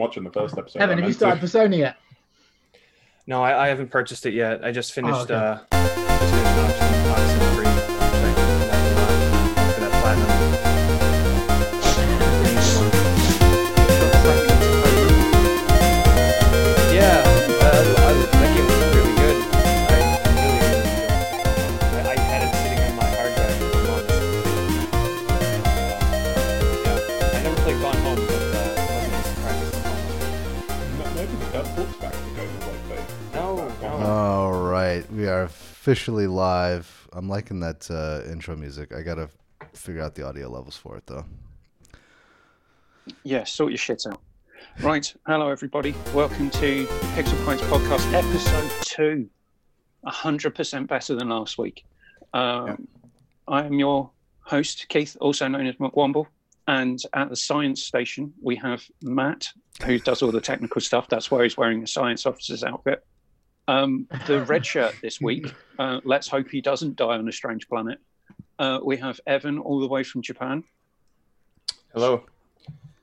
watching the first episode. Evan, have you started to. Persona yet? No, I, I haven't purchased it yet. I just finished. okay. uh, are officially live. I'm liking that uh, intro music. I gotta figure out the audio levels for it though. Yeah, sort your shit out. Right. Hello, everybody. Welcome to Pixel Pints Podcast, episode two. 100% better than last week. Um, I am your host, Keith, also known as McWomble. And at the science station, we have Matt, who does all the technical stuff. That's why he's wearing a science officer's outfit. Um, the red shirt this week, uh, let's hope he doesn't die on a strange planet. Uh, we have Evan, all the way from Japan. Hello.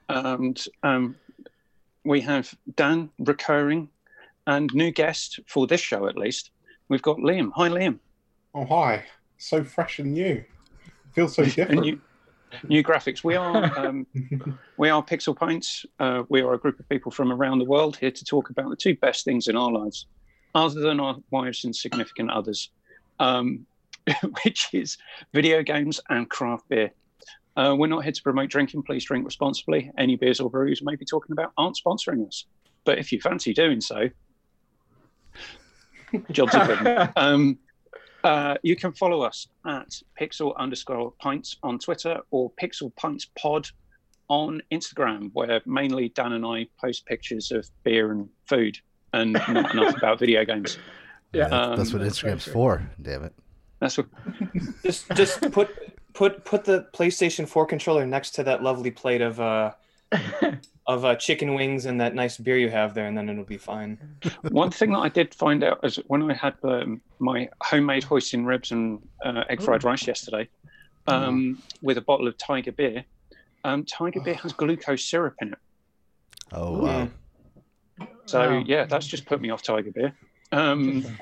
and um, we have Dan recurring and new guest for this show at least. We've got Liam. Hi, Liam. Oh hi, so fresh and new. Feels so And different. new, new graphics. We are um, we are Pixel Pints. Uh, we are a group of people from around the world here to talk about the two best things in our lives, other than our wives and significant others, um, which is video games and craft beer. Uh, we're not here to promote drinking. Please drink responsibly. Any beers or brews we may be talking about aren't sponsoring us. But if you fancy doing so, jobs are good. Um, uh, you can follow us at pixel underscore pints on Twitter or pixel pints pod on Instagram, where mainly Dan and I post pictures of beer and food and not enough about video games. Yeah. That's what Um, that's very Instagram's true. for. Damn it. That's what Just just put put put the PlayStation 4 controller next to that lovely plate of uh of uh, chicken wings and that nice beer you have there, and then it'll be fine. One thing that I did find out is when I had um, my homemade hoisin ribs and uh, egg fried rice yesterday um, with a bottle of Tiger beer. Um, Tiger beer has glucose syrup in it. Oh wow. So Wow. yeah, that's just put me off Tiger beer. Um,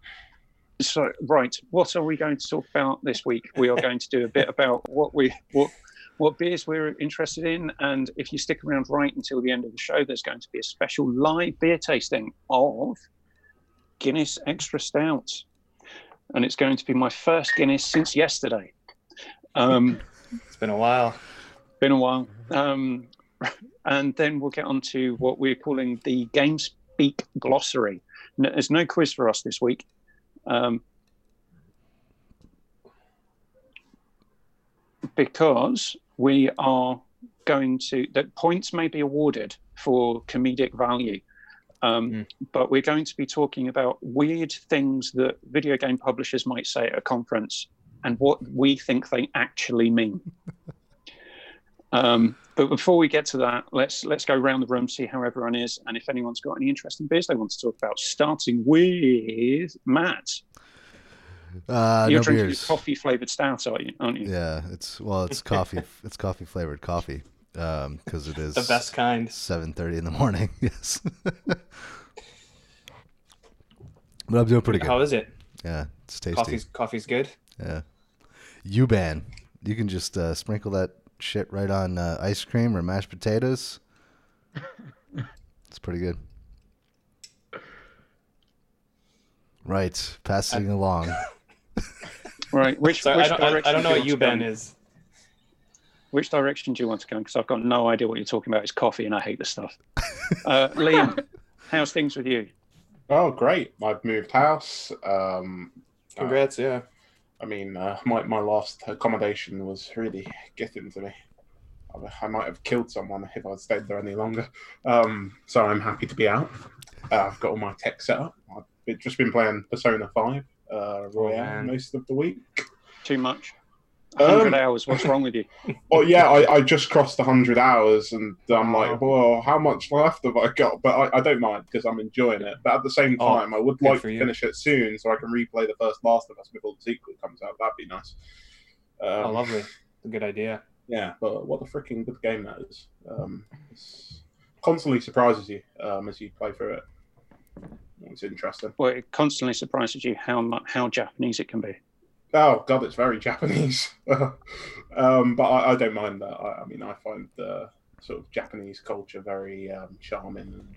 so right, what are we going to talk about this week? We are going to do a bit about what we what what beers we're interested in, and if you stick around right until the end of the show, there's going to be a special live beer tasting of Guinness Extra Stout, and it's going to be my first Guinness since yesterday. Um, It's been a while. been a while. Um, and then we'll get on to what we're calling the GameSpeak glossary. No, there's no quiz for us this week. Um, because we are going to, that points may be awarded for comedic value. Um, Mm. But we're going to be talking about weird things that video game publishers might say at a conference and what we think they actually mean. Um, but before we get to that, let's let's go around the room, see how everyone is, and if anyone's got any interesting beers they want to talk about. Starting with Matt, Uh, you're no drinking beers. coffee flavored stout, aren't you? Aren't you? Yeah, it's well, it's coffee. it's coffee flavored coffee. Um, because it is The best kind. Seven thirty in the morning. Yes. but I'm doing pretty good. How is it? Yeah, it's tasty. Coffee's coffee's good. Yeah. Yuban. You can just uh, sprinkle that shit right on uh, ice cream or mashed potatoes. it's pretty good. Right, passing along. Right. Which, So I don't, I, direction I don't know what you want to Yuban is. Which direction do you want to go? Because I've got no idea what you're talking about. It's coffee, and I hate the stuff. Uh, Liam, how's things with you? Oh great, I've moved house. Um, uh, Congrats, yeah. I mean, uh, my my last accommodation was really getting to me. I, I might have killed someone if I'd stayed there any longer. Um, so I'm happy to be out. Uh, I've got all my tech set up. I've just been playing Persona Five uh, Royal man. most of the week. Too much? Um, 100 hours. What's wrong with you? Oh yeah, I, I just crossed hundred hours, and I'm like, well, how much left have I got? But I, I don't mind because I'm enjoying it. But at the same Oh, time, I would like to you. finish it soon so I can replay the first Last of Us before the sequel comes out. That'd be nice. Um, oh, lovely. A good idea. Yeah, but what a freaking good game that is. Um, it's constantly surprises you um, as you play through it. It's interesting. Well, it constantly surprises you how much how Japanese it can be. Oh god, it's very Japanese. um, but I, I, don't mind that. I, I, mean, I find the sort of Japanese culture very um, charming. And,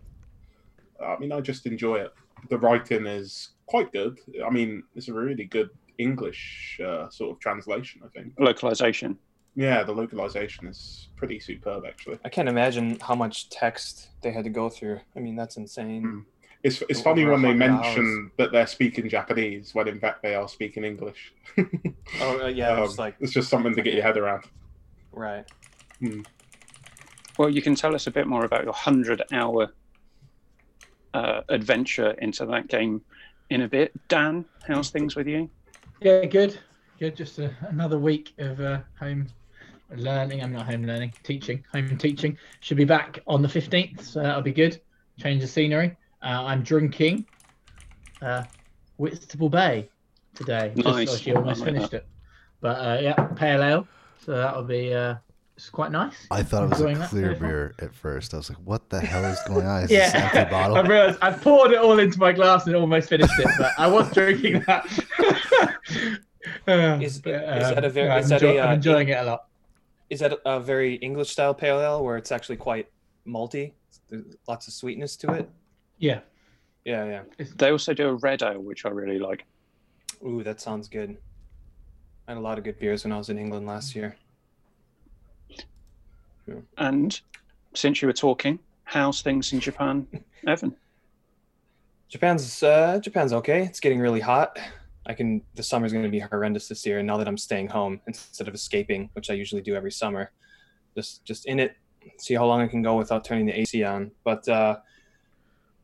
I mean, I just enjoy it. The writing is quite good. I mean, it's a really good English uh, sort of translation. I think localization. Yeah, the localization is pretty superb, actually. I can't imagine how much text they had to go through. I mean, that's insane. Mm. It's it's funny when they mention hours. that they're speaking Japanese when in fact they are speaking English. oh uh, yeah, um, it's like it's just something to get your head around. Right. Hmm. Well, you can tell us a bit more about your hundred-hour uh, adventure into that game in a bit. Dan, how's things with you? Yeah, good, good. Just a, another week of uh, home learning. I'm not home learning, teaching. Home teaching should be back on the 15th, so that'll be good. Change the scenery. Uh, I'm drinking uh, Whitstable Bay today. Nice. Just so she almost finished it. But uh, yeah, pale ale. So that'll be uh, it's quite nice. I thought it was a clear beer at first. I was like, "What the hell is going on?" Is yeah. this empty bottle? I realized I poured it all into my glass and almost finished it, but I was drinking that. uh, is, but, is that a very? is that enjoy, a, I'm enjoying it a lot. Is that a very English style pale ale where it's actually quite malty? There's lots of sweetness to it. Yeah. Yeah, yeah. They also do a red ale, which I really like. Ooh, that sounds good. I had a lot of good beers when I was in England last year. Yeah. And since you were talking, how's things in Japan, Evan? Japan's uh, Japan's okay. It's getting really hot. I can. The summer's going to be horrendous this year. And now that I'm staying home instead of escaping, which I usually do every summer, just just in it, see how long I can go without turning the AC on. But uh,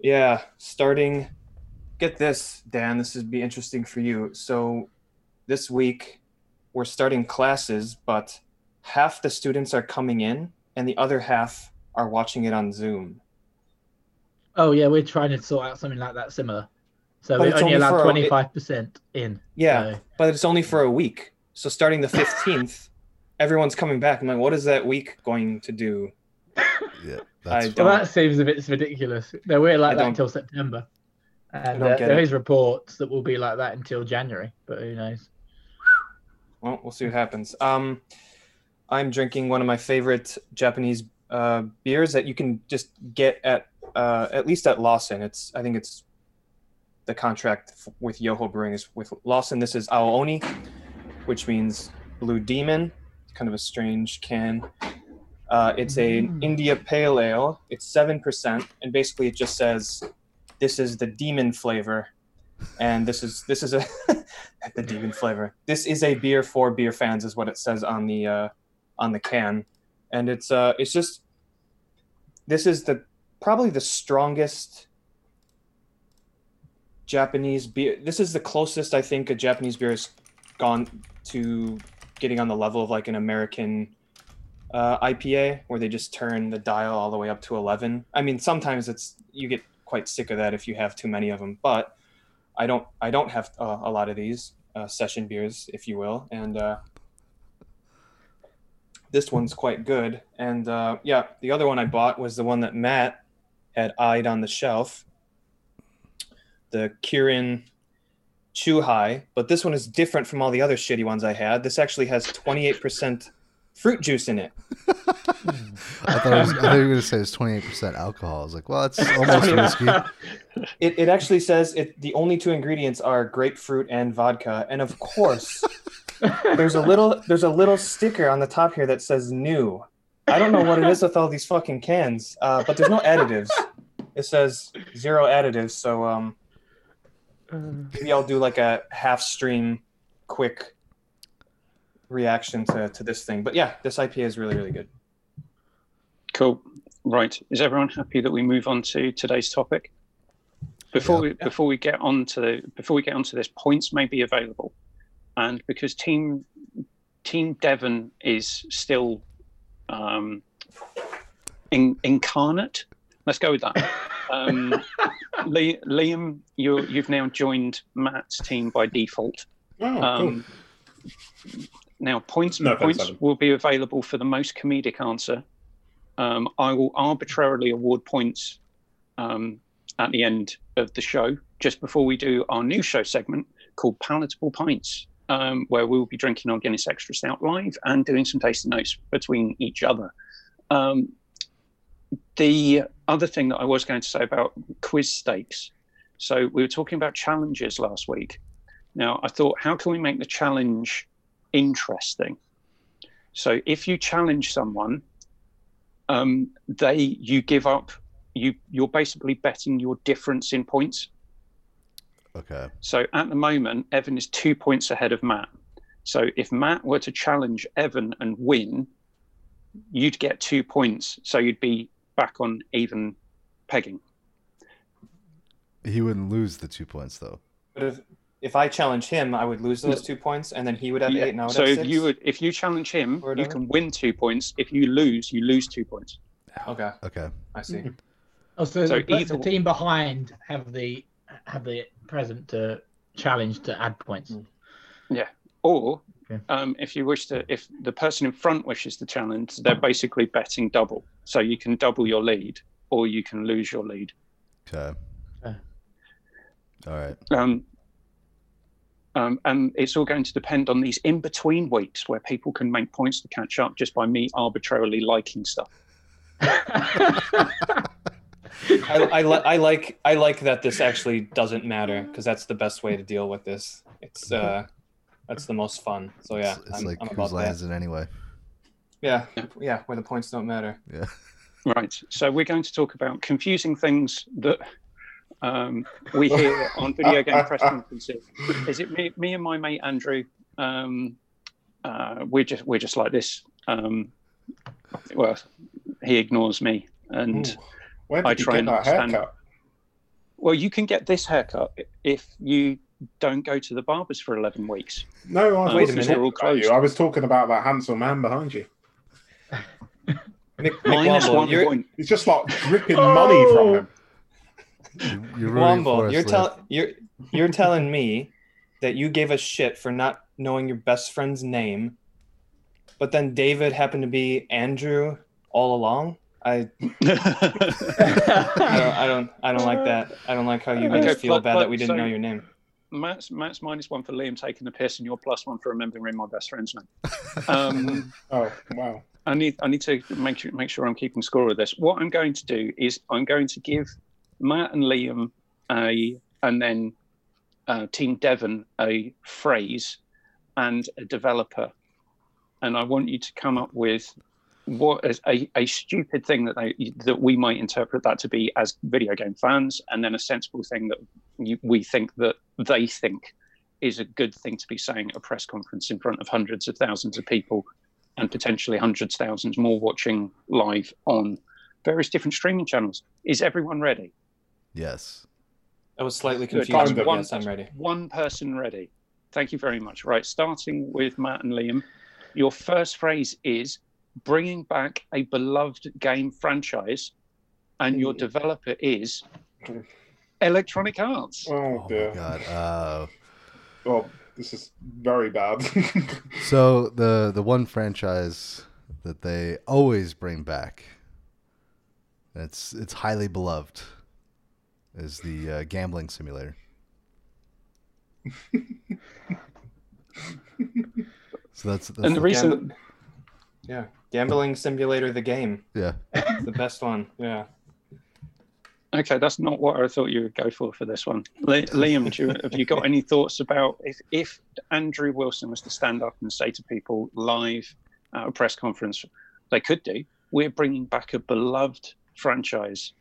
yeah, starting. Get this, Dan. This would be interesting for you. So, this week we're starting classes, but half the students are coming in, and the other half are watching it on Zoom. Oh yeah, we're trying to sort out something like that similar. So we only, only allowed twenty five percent in. Yeah, so. but it's only for a week. So starting the fifteenth, everyone's coming back. I'm like, what is that week going to do? Yeah. That's well, that seems a bit ridiculous. No, we're like that until September, and uh, there it. is reports that will be like that until January. But who knows? Well, we'll see what happens. Um, I'm drinking one of my favorite Japanese uh, beers that you can just get at uh, at least at Lawson. It's I think it's the contract with Yoho Brewing is with Lawson. This is Aoni, which means Blue Demon. Kind of a strange can. Uh, it's an mm. India Pale Ale. It's seven percent, and basically it just says, "This is the demon flavor," and this is this is a the demon flavor. This is a beer for beer fans, is what it says on the uh, on the can, and it's uh it's just this is the probably the strongest Japanese beer. This is the closest I think a Japanese beer has gone to getting on the level of like an American uh, IPA where they just turn the dial all the way up to 11. I mean, sometimes it's you get quite sick of that if you have too many of them, but I don't I don't have uh, a lot of these uh, session beers, if you will, and uh, this one's quite good. And uh, yeah, the other one I bought was the one that Matt had eyed on the shelf, the Kirin Chuhai, but this one is different from all the other shitty ones I had. This actually has 28% fruit juice in it. I thought, was, I thought you were going to say it's 28% alcohol. I was like, well, it's almost whiskey. It, it actually says it, the only two ingredients are grapefruit and vodka. And of course, there's a little there's a little sticker on the top here that says new. I don't know what it is with all these fucking cans, uh, but there's no additives. It says zero additives. So um, maybe I'll do like a half stream quick reaction to, to this thing. But yeah, this IPA is really, really good. Cool. Right. Is everyone happy that we move on to today's topic? Before yeah. we before we get on to the before we get onto this, points may be available. And because team Team Devon is still um, in, incarnate, let's go with that. Um, Liam, you you've now joined Matt's team by default. Oh, um, cool. Now, points no, points will be available for the most comedic answer, Um, I will arbitrarily award points um, at the end of the show, just before we do our new show segment called Palatable Pints, um, where we'll be drinking our Guinness Extra Stout live and doing some tasting notes between each other. Um, the other thing that I was going to say about quiz stakes. So we were talking about challenges last week. Now I thought, how can we make the challenge interesting? So if you challenge someone, um, they you give up. You you're basically betting your difference in points. Okay. So at the moment, Evan is two points ahead of Matt. So if Matt were to challenge Evan and win, you'd get two points. So you'd be back on even pegging. He wouldn't lose the two points though. But if if I challenge him, I would lose those two points, and then he would have Yeah, eight, and I would so have if six. you would, if you challenge him, you whatever. can win two points. If you lose, you lose two points. Okay, Okay. I see. Oh, so, So the, either- the team behind have the have the present to challenge to add points. Mm. Or Okay. um, if you wish to, if the person in front wishes to challenge, they're basically betting double. So you can double your lead, or you can lose your lead. Okay. Okay. All right. Um, um, and it's all going to depend on these in between weeks where people can make points to catch up just by me arbitrarily liking stuff. I, I, li- I like I like that this actually doesn't matter because that's the best way to deal with this. It's uh, that's the most fun. So yeah, It's, it's I'm, like I'm whose about line that. is it anyway? Yeah, yeah, where the points don't matter. Yeah. Right. So we're going to talk about confusing things that um, we hear on video game press conferences. Is it me, me and my mate Andrew? Um, uh, we're just we're just like this. Um, well, he ignores me, and Ooh, Where I did you try get and that understand- haircut? well, you can get this haircut if you don't go to the barbers for eleven weeks. No, I Uh, Wait a wasn't minute. talking All about closed. you. I was talking about that handsome man behind you. Mick, Minus Womble, one point. He's just like dripping money from him. You- You're rooting for Womble, you're Liv. telling you're you're telling me that you gave a shit for not knowing your best friend's name, but then David happened to be Andrew all along. I I don't I don't I don't like that. I don't like how you made Okay, us feel but- bad that we didn't so- know your name. Matt's Matt's minus one for Liam taking the piss, and you're plus one for remembering my best friend's name. Um, Oh wow! I need I need to make sure make sure I'm keeping score of this. What I'm going to do is I'm going to give Matt and Liam a and then uh, Team Devon a phrase and a developer, and I want you to come up with what is a, a stupid thing that they that we might interpret that to be as video game fans, and then a sensible thing that you, we think that they think is a good thing to be saying at a press conference in front of hundreds of thousands of people and potentially hundreds, thousands more watching live on various different streaming channels. Is everyone ready? Yes. I was slightly confused, Kind but. One, yes, I'm ready. one person ready. Thank you very much. Right, starting with Matt and Liam. Your first phrase is bringing back a beloved game franchise, and your developer is Electronic Arts. Oh Oh dear. my god. Uh, Oh, this is very bad. so the the one franchise that they always bring back, it's it's highly beloved, is the uh, gambling simulator. so that's, that's And the reason, Gamb- yeah, gambling simulator, the game, yeah. the best one. Yeah. okay, that's not what I thought you would go for for this one. Liam, do you, have you got any thoughts about if, if Andrew Wilson was to stand up and say to people live at a press conference, they could do, we're bringing back a beloved franchise.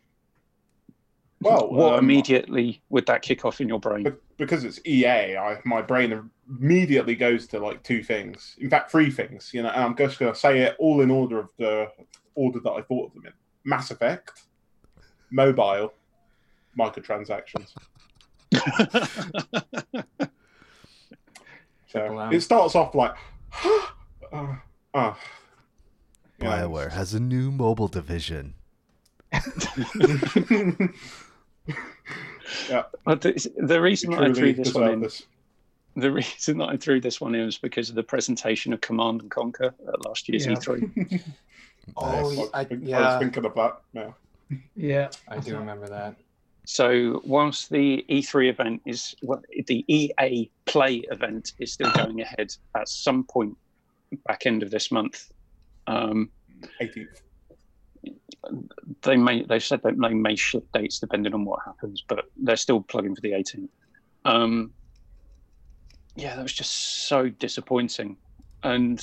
Well, what um, immediately would that kick off in your brain? Because it's EA, I, my brain immediately goes to like two things. In fact, three things. You know, and I'm just going to say it all in order of the order that I thought of them in: Mass Effect, mobile, microtransactions. So it starts off like, uh, uh, you know, Bioware has a new mobile division. But the, the reason that I threw this one in, this. the reason that I threw this one in was because of the presentation of Command and Conquer at last year's Yeah. E3. Oh, Nice. yeah, I, I, think- I was thinking of that. Yeah. Yeah. I do remember that. So whilst the E3 event is well, the EA Play event is still going ahead at some point back end of this month. Um, 18th. They may they said that they may shift dates depending on what happens, but they're still plugging for the 18th. Um, yeah, that was just so disappointing. And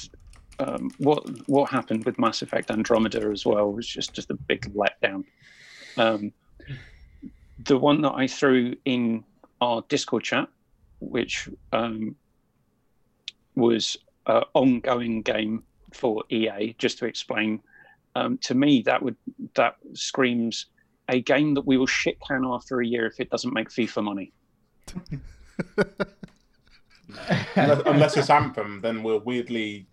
um, what what happened with Mass Effect Andromeda as well was just just a big letdown. Um, the one that I threw in our Discord chat, which um, was an ongoing game for EA, just to explain um, to me that would that screams a game that we will shit can after a year if it doesn't make FIFA money. Unless, unless it's Anthem, then we'll weirdly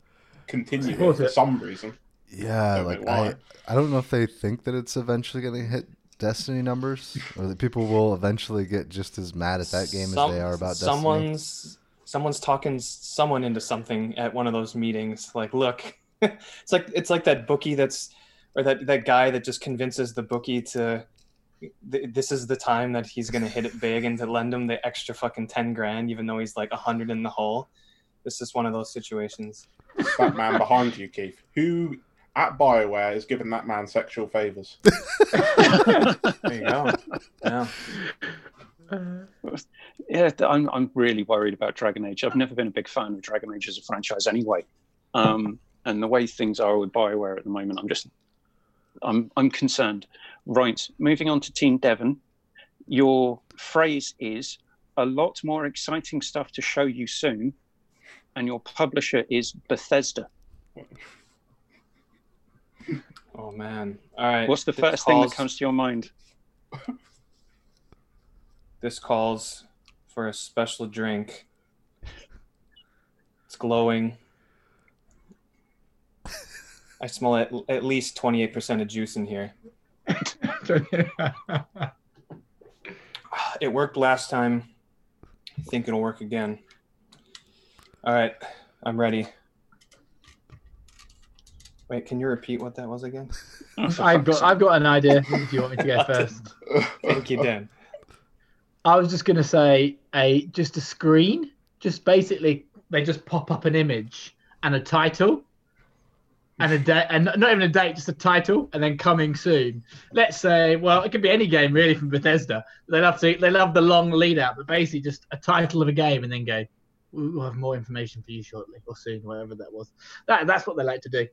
continue it for it. some reason. Yeah, Don't like I. I don't know if they think that it's eventually going to hit Destiny numbers, or that people will eventually get just as mad at that game Some- as they are about Destiny. someone's someone's talking someone into something at one of those meetings. Like, look, it's like it's like that bookie that's or that that guy that just convinces the bookie to th- this is the time that he's gonna hit it big and to lend him the extra fucking ten grand, even though he's like a hundred in the hole. This is one of those situations. It's that man behind you, Keith, who at Bioware is giving that man sexual favors. There you go. Yeah. Yeah, I'm I'm really worried about Dragon Age. I've never been a big fan of Dragon Age as a franchise anyway. Um, and the way things are with Bioware at the moment, I'm just I'm I'm concerned. Right, moving on to Team Devon. Your phrase is a lot more exciting stuff to show you soon, and your publisher is Bethesda. Oh man. All right. What's the This first thing that comes to your mind? This calls for a special drink. It's glowing. I smell at, at least 28% of juice in here. It worked last time. I think it'll work again. All right, I'm ready. Wait, can you repeat what that was again? I've got I've got an idea. If you want me to go first, Thank you, Dan. I was just gonna say a just a screen, just basically they just pop up an image and a title, and a date, and not even a date, just a title, and then coming soon. Let's say, well, it could be any game really from Bethesda. They love to they love the long lead out, but basically just a title of a game and then go. We'll have more information for you shortly or soon, whatever that was. That that's what they like to do.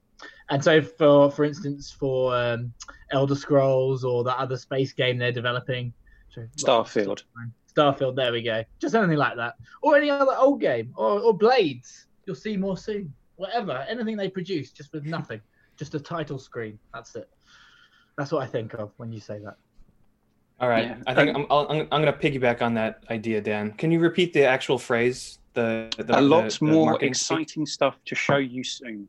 And so, for for instance, for um, Elder Scrolls or that other space game they're developing, sorry, Starfield. Starfield, there we go. Just anything like that, or any other old game, or, or Blades. You'll see more soon. Whatever, anything they produce, just with nothing, just a title screen. That's it. That's what I think of when you say that. All right, Yeah. I think I'm, I'll, I'm, I'm going to piggyback on that idea, Dan. Can you repeat the actual phrase? The, the A lot the- the more marketing speak? exciting stuff to show you soon.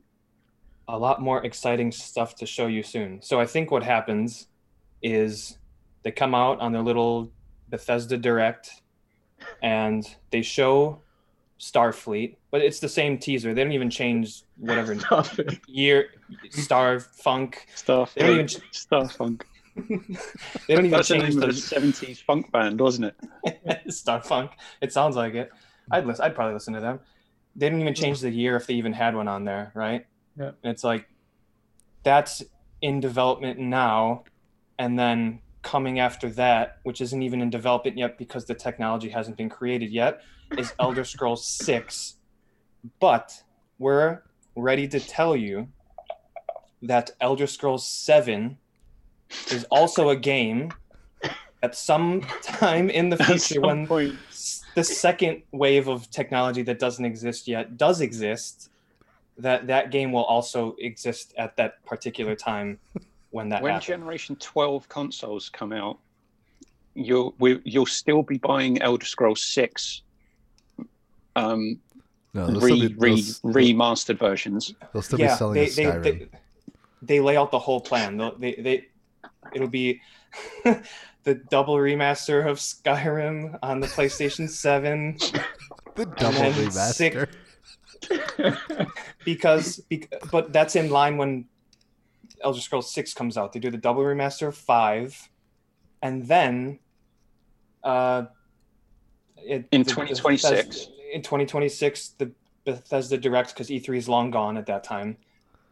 a lot more exciting stuff to show you soon. So I think what happens is they come out on their little Bethesda Direct and they show Starfleet, but it's the same teaser. They don't even change whatever year Star Funk. Starfunk. They don't even Starfunk. they don't even That's the change of a the 70s funk band, wasn't it? Star Funk. It sounds like it. I'd listen. I'd probably listen to them. They didn't even change the year if they even had one on there, right? Yeah. And it's like that's in development now, and then coming after that, which isn't even in development yet because the technology hasn't been created yet, is Elder Scrolls Six. But we're ready to tell you that Elder Scrolls Seven is also a game at some time in the future when point. the second wave of technology that doesn't exist yet does exist that that game will also exist at that particular time when that When happens. Generation 12 consoles come out, you'll we, you'll still be buying Elder Scrolls 6 um, No, re, still be, re, remastered versions. they'll still be selling they, as they, Skyrim. they, they lay out the whole plan. They'll- They, they, it'll be the double remaster of Skyrim on the PlayStation 7 the double remaster. sick- because, bec but that's in line when Elder Scrolls Six comes out, they do the double remaster of five, and then uh, it, In the- 2026. Bethesda- in 2026, the Bethesda Direct because E3 is long gone at that time.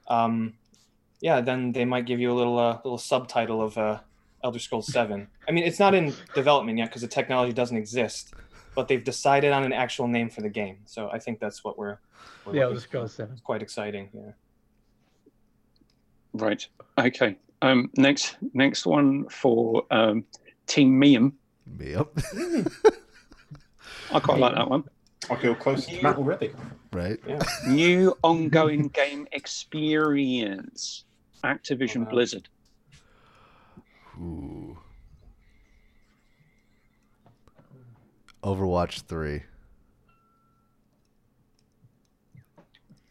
Um, yeah, then they might give you a little uh, little subtitle of uh, Elder Scrolls Seven. I mean, it's not in development yet because the technology doesn't exist, but they've decided on an actual name for the game. So I think that's what we're. we're The looking Elder for. Scrolls Seven. It's quite exciting. Yeah. Right. Okay. Um, next, next one for um, Team Miam. Yep. I quite like that one. I feel close to Matt already. right. Yeah. New ongoing game experience. Activision Wow. Blizzard. Ooh. Overwatch three.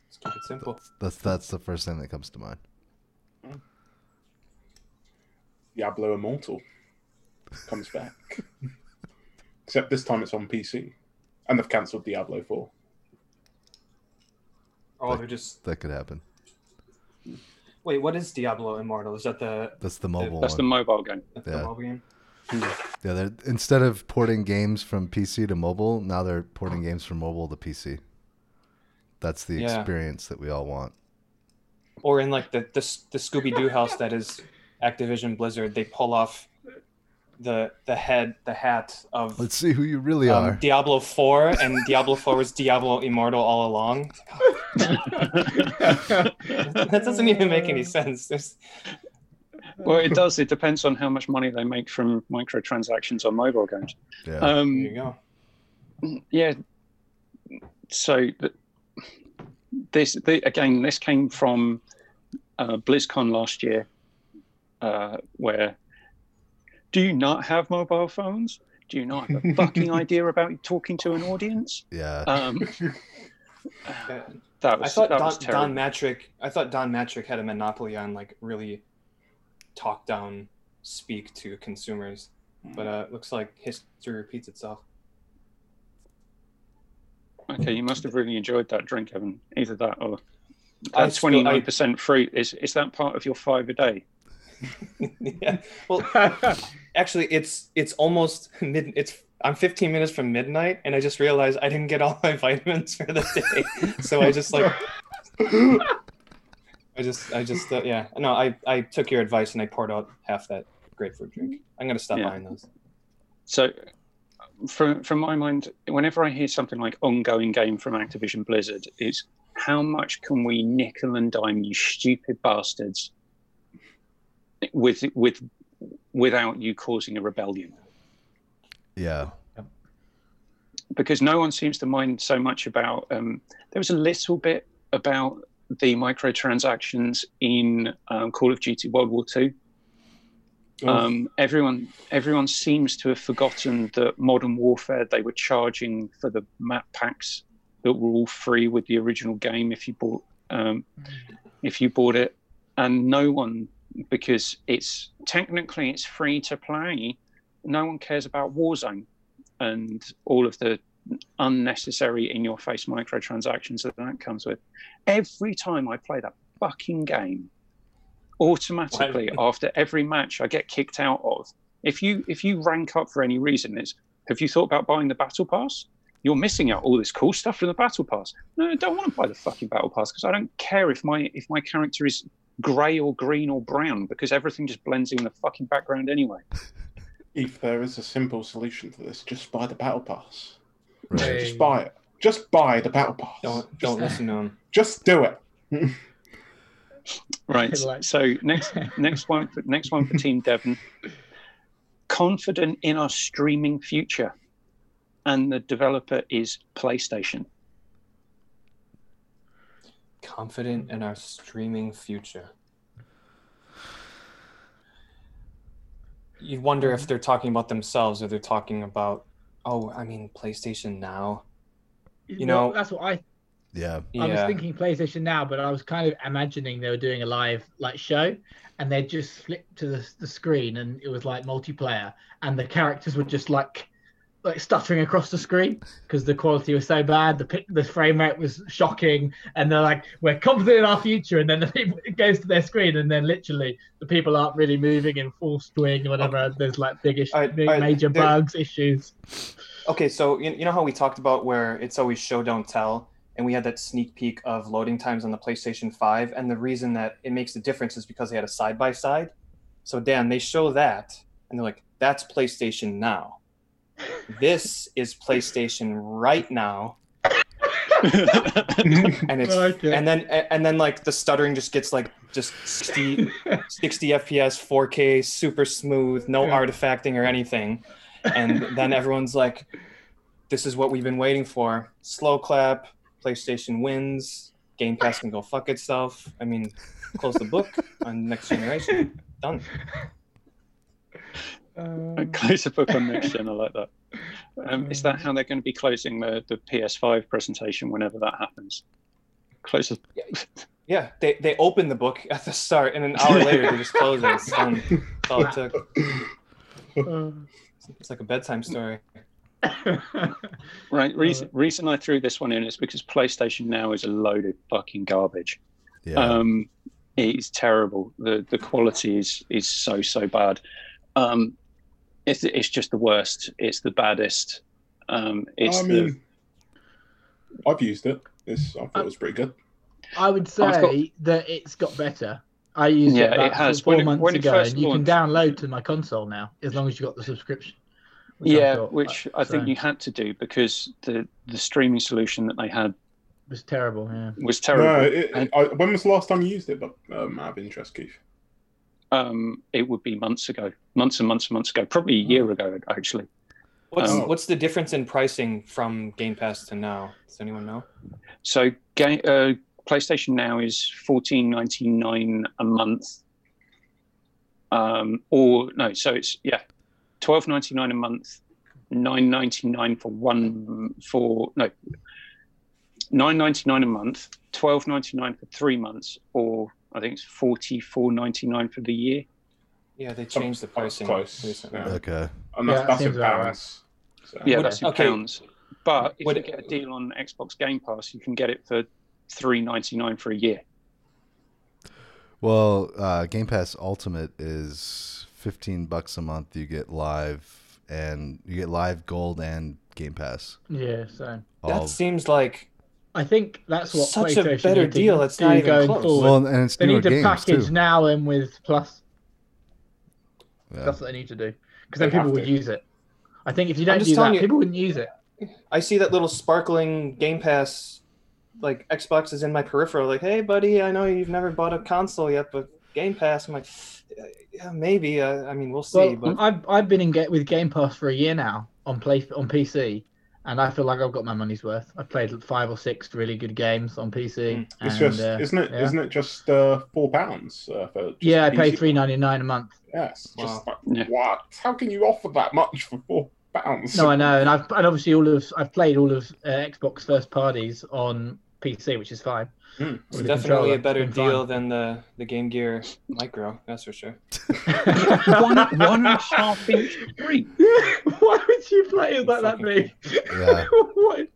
Let's keep it simple. That's that's the first thing that comes to mind. Mm. Diablo Immortal comes back. Except this time it's on PC. And they've cancelled Diablo 4. Oh, they're just That could happen. wait. What is Diablo Immortal? Is that the, That's the mobile That's the one. mobile game. that's the Yeah. mobile game? Yeah, they're instead of porting games from PC to mobile, now they're porting games from mobile to PC. That's the Yeah. experience that we all want. Or in like the the, the Scooby Doo house that is Activision Blizzard, they pull off the the head the hat of Let's see who you really um, are. Diablo Four, and Diablo Four was Diablo Immortal all along. that doesn't even make any sense. There's, Well, it does. It depends on how much money they make from microtransactions on mobile games. Yeah. there Um, you go. yeah. So this the, again, this came from uh, BlizzCon last year, uh, where do you not have mobile phones? Do you not have a fucking idea about talking to an audience? yeah. Um, that I was thought that Don, was terrible. Don Mattrick. I thought Don Mattrick had a monopoly on like really talk down speak to consumers, but uh, it looks like history repeats itself. Okay, you must have really enjoyed that drink, Evan. Either that or I that still- I- twenty nine percent fruit. Is is that part of your five a day? yeah. Well, actually, it's it's almost mid. It's I'm 15 minutes from midnight, and I just realized I didn't get all my vitamins for the day, so I just like I just I just uh, yeah no I I took your advice and I poured out half that grapefruit drink. I'm gonna stop Yeah. buying those. So, from from my mind, whenever I hear something like ongoing game from Activision Blizzard, it's how much can we nickel and dime you stupid bastards with with without you causing a rebellion? yeah. Because no one seems to mind so much about. Um, there was a little bit about the microtransactions in um, Call of Duty World War Two. Um, everyone, everyone seems to have forgotten that Modern Warfare they were charging for the map packs that were all free with the original game if you bought um, if you bought it, and no one because it's technically it's free to play. No one cares about Warzone and all of the unnecessary in-your-face microtransactions that that comes with. Every time I play that fucking game, automatically after every match I get kicked out of. If you if you rank up for any reason, it's have you thought about buying the battle pass? You're missing out all this cool stuff from the battle pass. No, I don't want to buy the fucking battle pass because I don't care if my if my character is grey or green or brown because everything just blends in the fucking background anyway. If there is a simple solution to this, just buy the battle pass. Right. Just buy it. Just buy the battle pass. Don't don't listen to him. Just do it. Right. So next next one for next one for Team Devon. Confident in our streaming future. And the developer is PlayStation. Confident in our streaming future. You wonder if mm-hmm. they're talking about themselves or they're talking about, oh, I mean, PlayStation Now. You Well, know- that's what I Yeah. I was Yeah. thinking PlayStation now, but I was kind of imagining they were doing a live like show, and they just flipped to the, the screen, and it was like multiplayer, and the characters were just like like stuttering across the screen because the quality was so bad. The the frame rate was shocking, and they're like, "We're confident in our future," and then the people, it goes to their screen, and then literally the people aren't really moving in full swing or whatever. There's like big, ish- Alright, big alright, major there- bugs, issues. Okay, so you, you know how we talked about where it's always show don't tell, and we had that sneak peek of loading times on the PlayStation 5, and the reason that it makes a difference is because they had a side by side. So Dan, they show that, and they're like, "That's PlayStation Now. This is PlayStation right now." And it's Okay. and then and then like the stuttering just gets like just 60, 60 fps 4k super smooth no Yeah. artifacting or anything and then everyone's like this is what we've been waiting for slow clap playstation wins game pass can go fuck itself i mean close the book on next generation done Um, Close the book on next gen. I like that. Um, is that how they're going to be closing the, the PS5 presentation whenever that happens? Close the yeah they, they open the book at the start and an hour later they just close it it's all it took it's like a bedtime story Right. Reason, reason I threw this one in is because PlayStation Now is a load of fucking garbage. Yeah. Um, it is terrible. The the quality is is so so bad. Um, it's it's just the worst. It's the baddest. Um, it's I the mean, I've used it. It's, I thought it was pretty good. I would say got- that it's got better. I used Yeah, it, it has. four When months it ago, and you launched- can download to my console now as long as you got the subscription. which yeah, thought, which uh, I think you had to do because the the streaming solution that they had was terrible. Yeah. was terrible. No, it, And- I, when was the last time you used it? But um, out of interest, Keith. Um, it would be months ago, months and months and months ago, probably a year ago actually. what's Um, what's the difference in pricing from game pass to now? Does anyone know? So, ga- uh, PlayStation Now is fourteen ninety nine a month, um, or no, so it's yeah, twelve ninety nine a month, nine ninety nine for one for no, nine ninety nine a month, twelve ninety nine for three months, or I think it's forty four ninety nine for the year. yeah they changed the that's pricing close, recently. yeah. okay. And Yeah, that's, that that's in seems about right. pounds. So. Yeah, Would- that's in okay. pounds. But if Would- you get a deal on Xbox Game Pass, you can get it for three ninety nine for a year. Well, uh, Game Pass Ultimate is fifteen bucks a month. You get live and you get live gold and Game Pass. Yeah. So All- that seems like I think that's what Such a better need to deal, it's do not even going close. forward. well, and it's they newer need to games package too. now in with Plus. Yeah. That's what they need to do because then They have people would use it. I think if you don't just do that, telling you- people wouldn't use it. I see that little sparkling Game Pass, like Xbox is in my peripheral. Like, hey, buddy, I know you've never bought a console yet, but Game Pass. I'm like, yeah, maybe. Uh, I mean, we'll see. Well, but I've I've been in get with Game Pass for a year now on play on PC, and I feel like I've got my money's worth. I've played five or six really good games on PC. Mm. It's and, just, uh, isn't it? yeah. not it just uh, four pounds uh, for? Yeah, I pay three ninety nine a month. Yes. Just Wow. like, Yeah. what? How can you offer that much for four pounds? No, I know, and I've and obviously all of I've played all of uh, Xbox first parties on PC, which is fine. Hmm. it's definitely a better it's been deal than the the Game Gear Micro. That's for sure. one, one and a half inch screen. Why would you play it like that big? Yeah. what?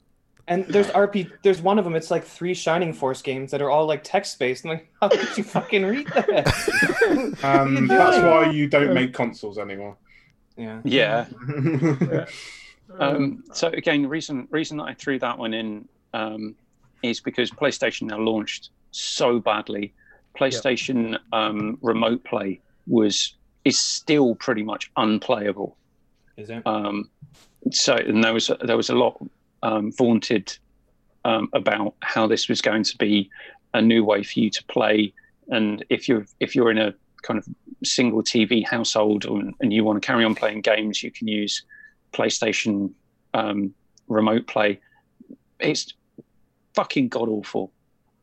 And there's RP. There's one of them. It's like three Shining Force games that are all like text based. I'm like, how could you fucking read that? Um, that's why you don't make consoles anymore. yeah. Yeah. yeah. Um, so again, reason reason that I threw that one in um, is because PlayStation now launched so badly. PlayStation um, Remote Play was is still pretty much unplayable. Is it? Um, so and there was there was a lot um, vaunted um, about how this was going to be a new way for you to play, and if you're if you're in a kind of single TV household and, and you want to carry on playing games, you can use PlayStation um, Remote Play. It's fucking god awful,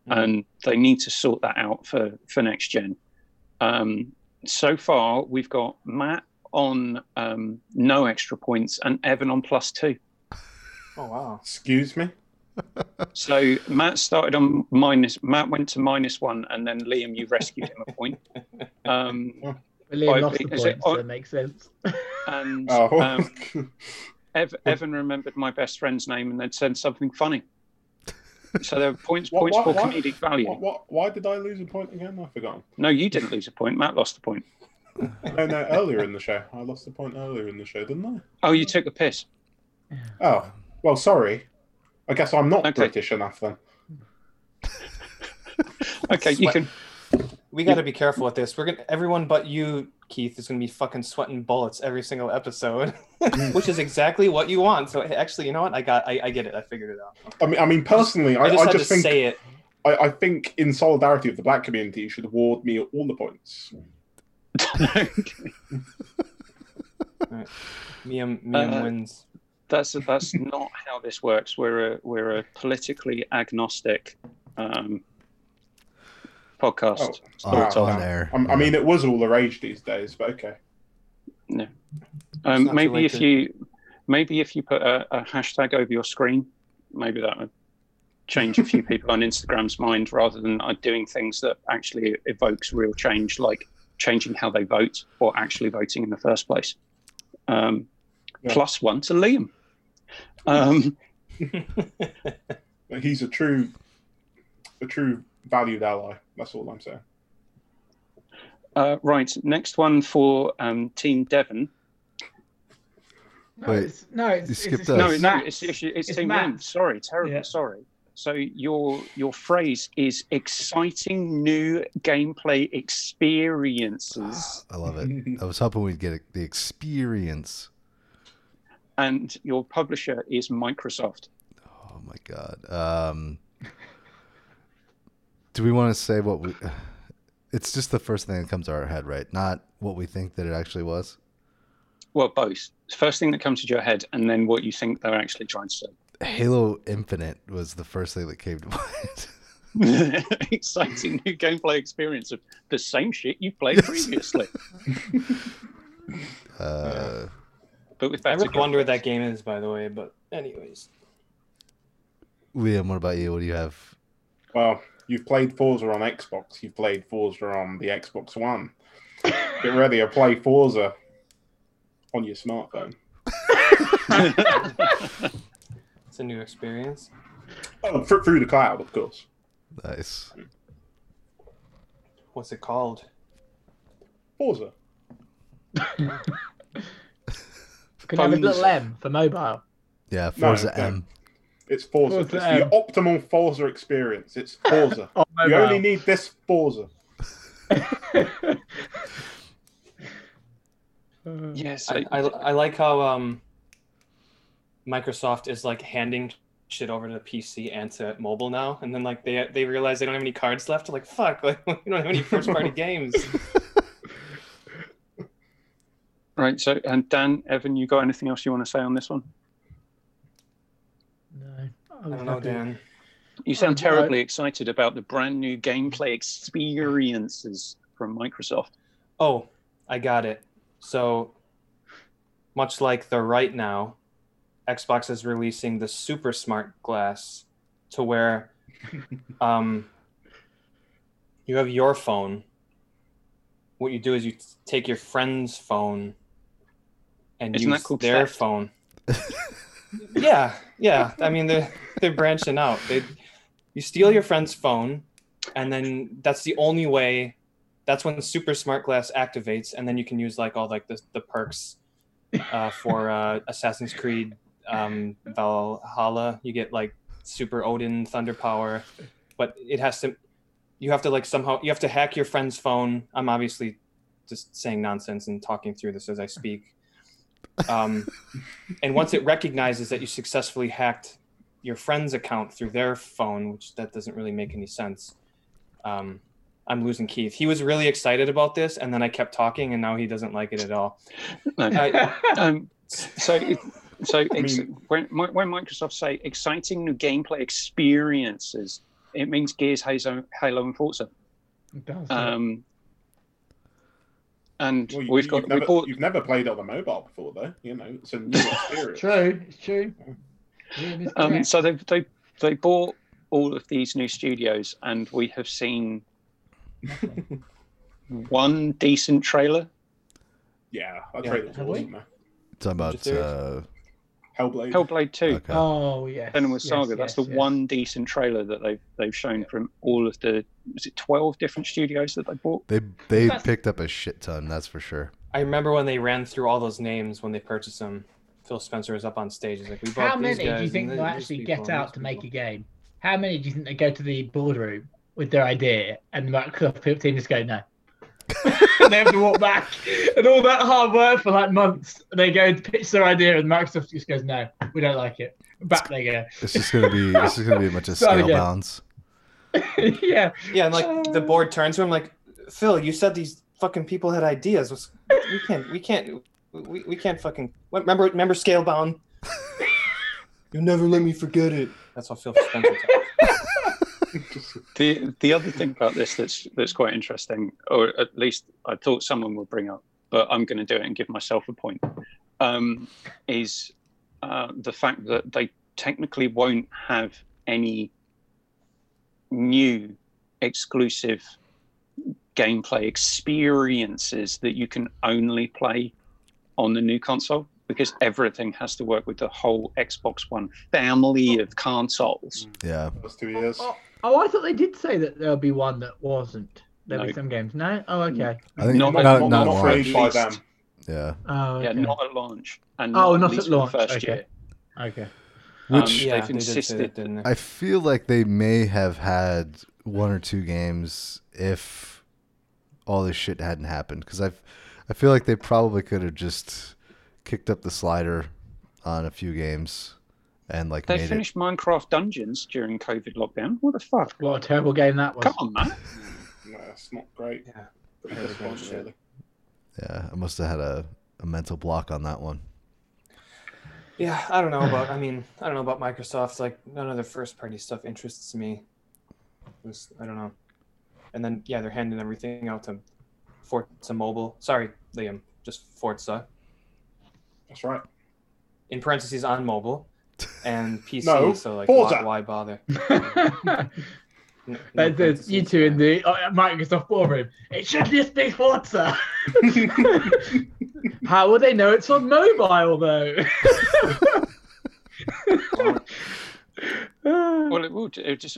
Mhm. and they need to sort that out for for next gen. Um, so far, we've got Matt on um, no extra points and Evan on plus two. Oh wow. Excuse me. So Matt started on minus. Matt went to minus one, and then Liam, you rescued him a point. Um, Liam Five- lost the is it- points, so it makes sense. and Oh. um, Ev- Evan remembered my best friend's name and they'd said something funny. So there are points What- points what- for what? comedic value. What, what, why did I lose a point again? I've forgotten. No, you didn't lose a point. Matt lost a point. No, no, earlier in the show. I lost a point earlier in the show, didn't I? Oh, you took a piss. Oh, well, sorry. I guess I'm not Okay. British enough then. Okay, you can. We got to be careful with this. We're gonna everyone but you, Keith, is gonna be fucking sweating bullets every single episode, which is exactly what you want. So actually, you know what? I got, I, I get it. I figured it out. I mean, I mean, personally, I, I just I had just think say it. I, I think in solidarity with the black community, you should award me all the points. right. Miam, Miam Uh, wins. that's that's not how this works. We're a we're a politically agnostic um, podcast. Oh, on, wow. sort of. on air. I, I mean, it was all the rage these days, but okay. Um, maybe if to- you maybe if you put a, a hashtag over your screen, maybe that would change a few people on Instagram's mind rather than uh, doing things that actually evokes real change, like changing how they vote or actually voting in the first place. Um, Yeah. Plus one to Liam. Um, But he's a true, a true valued ally. That's all I'm saying. uh, right, next one for um, Team Devon. No, Wait, it's, no, it's, you skipped it's, us. No, it's no, it's, it's, it's, It's Team Matt. Liam. Sorry, terribly Yeah. sorry. So your your phrase is exciting new gameplay experiences, I love it. I was hoping we'd get the experience. and your publisher is Microsoft. Oh my god. Um, do we want to say what we? It's just the first thing that comes to our head, right? Not what we think that it actually was. Well, both. First thing that comes to your head, and then what you think they're actually trying to say. Halo Infinite was the first thing that came to mind. exciting new gameplay experience of the same shit you played previously, Uh, but with I better. really wonder what that game is, by the way. But anyways, Liam, what about you? What do you have? Well, you've played Forza on Xbox. You've played Forza on the Xbox One. Get ready to play Forza on your smartphone. it's a new experience. Oh, through, through the cloud, of course. Nice. What's it called? Forza. Could have a Phones. little M for mobile. Yeah, No, Forza no. M. It's Forza. Forza it's M. the optimal Forza experience. It's Forza. On you mobile. only need this Forza. yes, I, I, I like how um, Microsoft is like handing shit over to the PC and to mobile now, and then like they they realize they don't have any cards left. They're like, fuck, like we don't have any first party games. right. So, and Dan, Evan, you got anything else you want to say on this one? No, I don't know, Dan. You sound terribly excited about the brand new gameplay experiences from Microsoft. Oh, I got it. So, much like the right now, Xbox is releasing the Super Smart Glass to where um, you have your phone. What you do is you take your friend's phone and Isn't use called their theft? phone. yeah, yeah. I mean, they're they're branching out. They, you steal your friend's phone, and then that's the only way that's when super smart glass activates and then you can use like all like the, the perks uh, for uh, assassin's creed um, valhalla you get like super odin thunder power but it has to you have to like somehow you have to hack your friend's phone i'm obviously just saying nonsense and talking through this as i speak um, and once it recognizes that you successfully hacked your friend's account through their phone which that doesn't really make any sense um, I'm losing Keith. He was really excited about this, and then I kept talking, and now he doesn't like it at all. No. I, um, so, so ex- mean- when when Microsoft say exciting new gameplay experiences, it means Gears, Halo, Halo and Forza. It does. Um, and Well, you, we've you've, got we never, bought you've never played on the mobile before, though. You know, it's a new experience. true. It's true. Liam is Um, so they they they bought all of these new studios, and we have seen one decent trailer. yeah, I Yeah. traded Have awesome, man. Talking about uh, Hellblade. Hellblade Two. Okay. Oh yes. Senua's yes, Saga. That's the yes. one decent trailer that they've they've shown from all of the was it twelve different studios that they bought? They they That's- picked up a shit ton, that's for sure. I remember when they ran through all those names when they purchased them. Phil Spencer was up on stage. He's like, "We bought How these many guys do you think and will actually people get out these to make a game? How many do you think they go to the boardroom with their idea and the Microsoft team just go no? they have to walk back and all that hard work for like months. They go to pitch their idea and Microsoft just goes no, we don't like it. Back they go. It's just gonna be it's just gonna be a bunch of scale again. bounds. yeah. Yeah, and like the uh, board turns to him like, "Phil, you said these fucking people had ideas. What's- We can't, we can't, we, we can't fucking remember. remember scale Scalebound. You'll never let me forget it. That's how Phil Spencer talks. The the other thing about this that's that's quite interesting, or at least I thought someone would bring up, but I'm going to do it and give myself a point, um, is uh, the fact that they technically won't have any new exclusive gameplay experiences that you can only play on the new console because everything has to work with the whole Xbox One family of consoles. Yeah. Those two years. Oh, oh, I thought they did say that there'll be one that wasn't. There'll be some games. No. Oh, okay. I think Not- not, not- not, not not for launch. a- by them. Yeah. Oh, Yeah, not at launch. And Oh, not, not at launch, first okay. year. Okay. Which Um, yeah, they've they did say that, didn't they? I feel like they may have had one or two games if all this shit hadn't happened because I I feel like they probably could have just kicked up the slider on a few games and like They made finished Minecraft Dungeons during COVID lockdown. What the fuck? What a terrible game that was. Come on, man. No, it's not great. Yeah. Pretty Very disappointing, bullshit. really. it. Yeah, I must have had a, a mental block on that one. Yeah, I don't know about. I mean, I don't know about Microsoft. Like none of their first party stuff interests me. It was I don't know. And then yeah, they're handing everything out to Forza Mobile. Sorry, Liam, just Forza That's right. in parentheses on mobile and PC. No, so like, why, why bother? N- no That's it. You two in the uh, Microsoft boardroom. It should just be Forza. How will they know it's on mobile though? Well, it will. It just.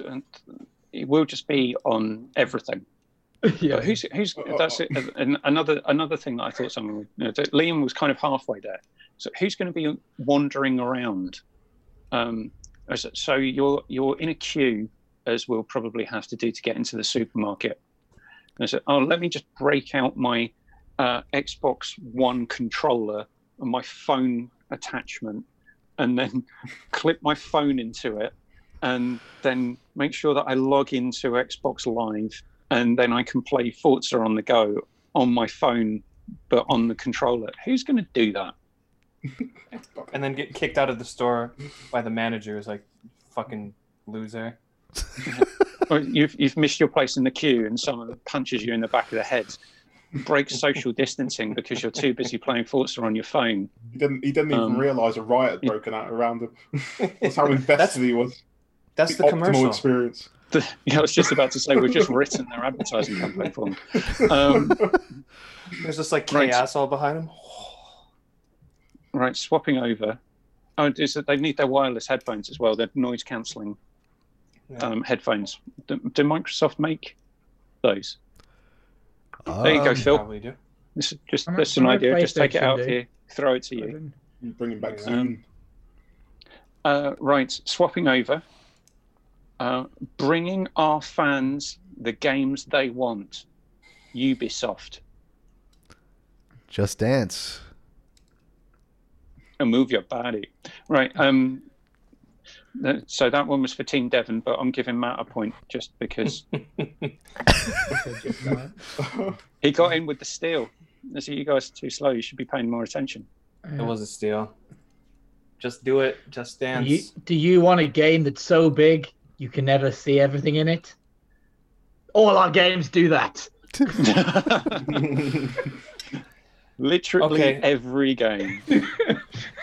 It will just be on everything. Yeah. Who's who's that's it. And another another thing that I thought someone would. You know, Liam was kind of halfway there. So who's going to be wandering around? Um, so- so you're you're in a queue, as we'll probably have to do to get into the supermarket. And I said, oh, let me just break out my uh, Xbox One controller and my phone attachment, and then clip my phone into it, and then make sure that I log into Xbox Live and then I can play Forza on the go on my phone, but on the controller. Who's going to do that? and then get kicked out of the store by the manager is like fucking loser. Or you've you've missed your place in the queue, and someone punches you in the back of the head. Break social distancing because you're too busy playing Forza on your phone. He didn't. He didn't even Um, realize a riot had broken out around him. That's how invested that's he was. that's the optimal commercial. experience. The, yeah, I was just about to say we've just written their advertising campaign for them. Um, There's just like Right. chaos all behind him. right, swapping over. Oh, is that they need their wireless headphones as well? They're noise cancelling Yeah. um, headphones. Do, do Microsoft make those? There you go, Um, Phil. Probably do. This is just I'm this an idea. Just take it out dude. here, throw it to you. Bring it back Um, Zoom. Uh, right, swapping over. Uh, bringing our fans the games they want. Ubisoft. Just Dance. And move your body. Right. Um, so that one was for Team Devon, but I'm giving Matt a point just because he got in with the steal. I see you guys are too slow. You should be paying more attention. It was a steal. Just do it. Just Do dance. you, do you want a game that's so big you can never see everything in it? All our games do that. Literally Okay. every game.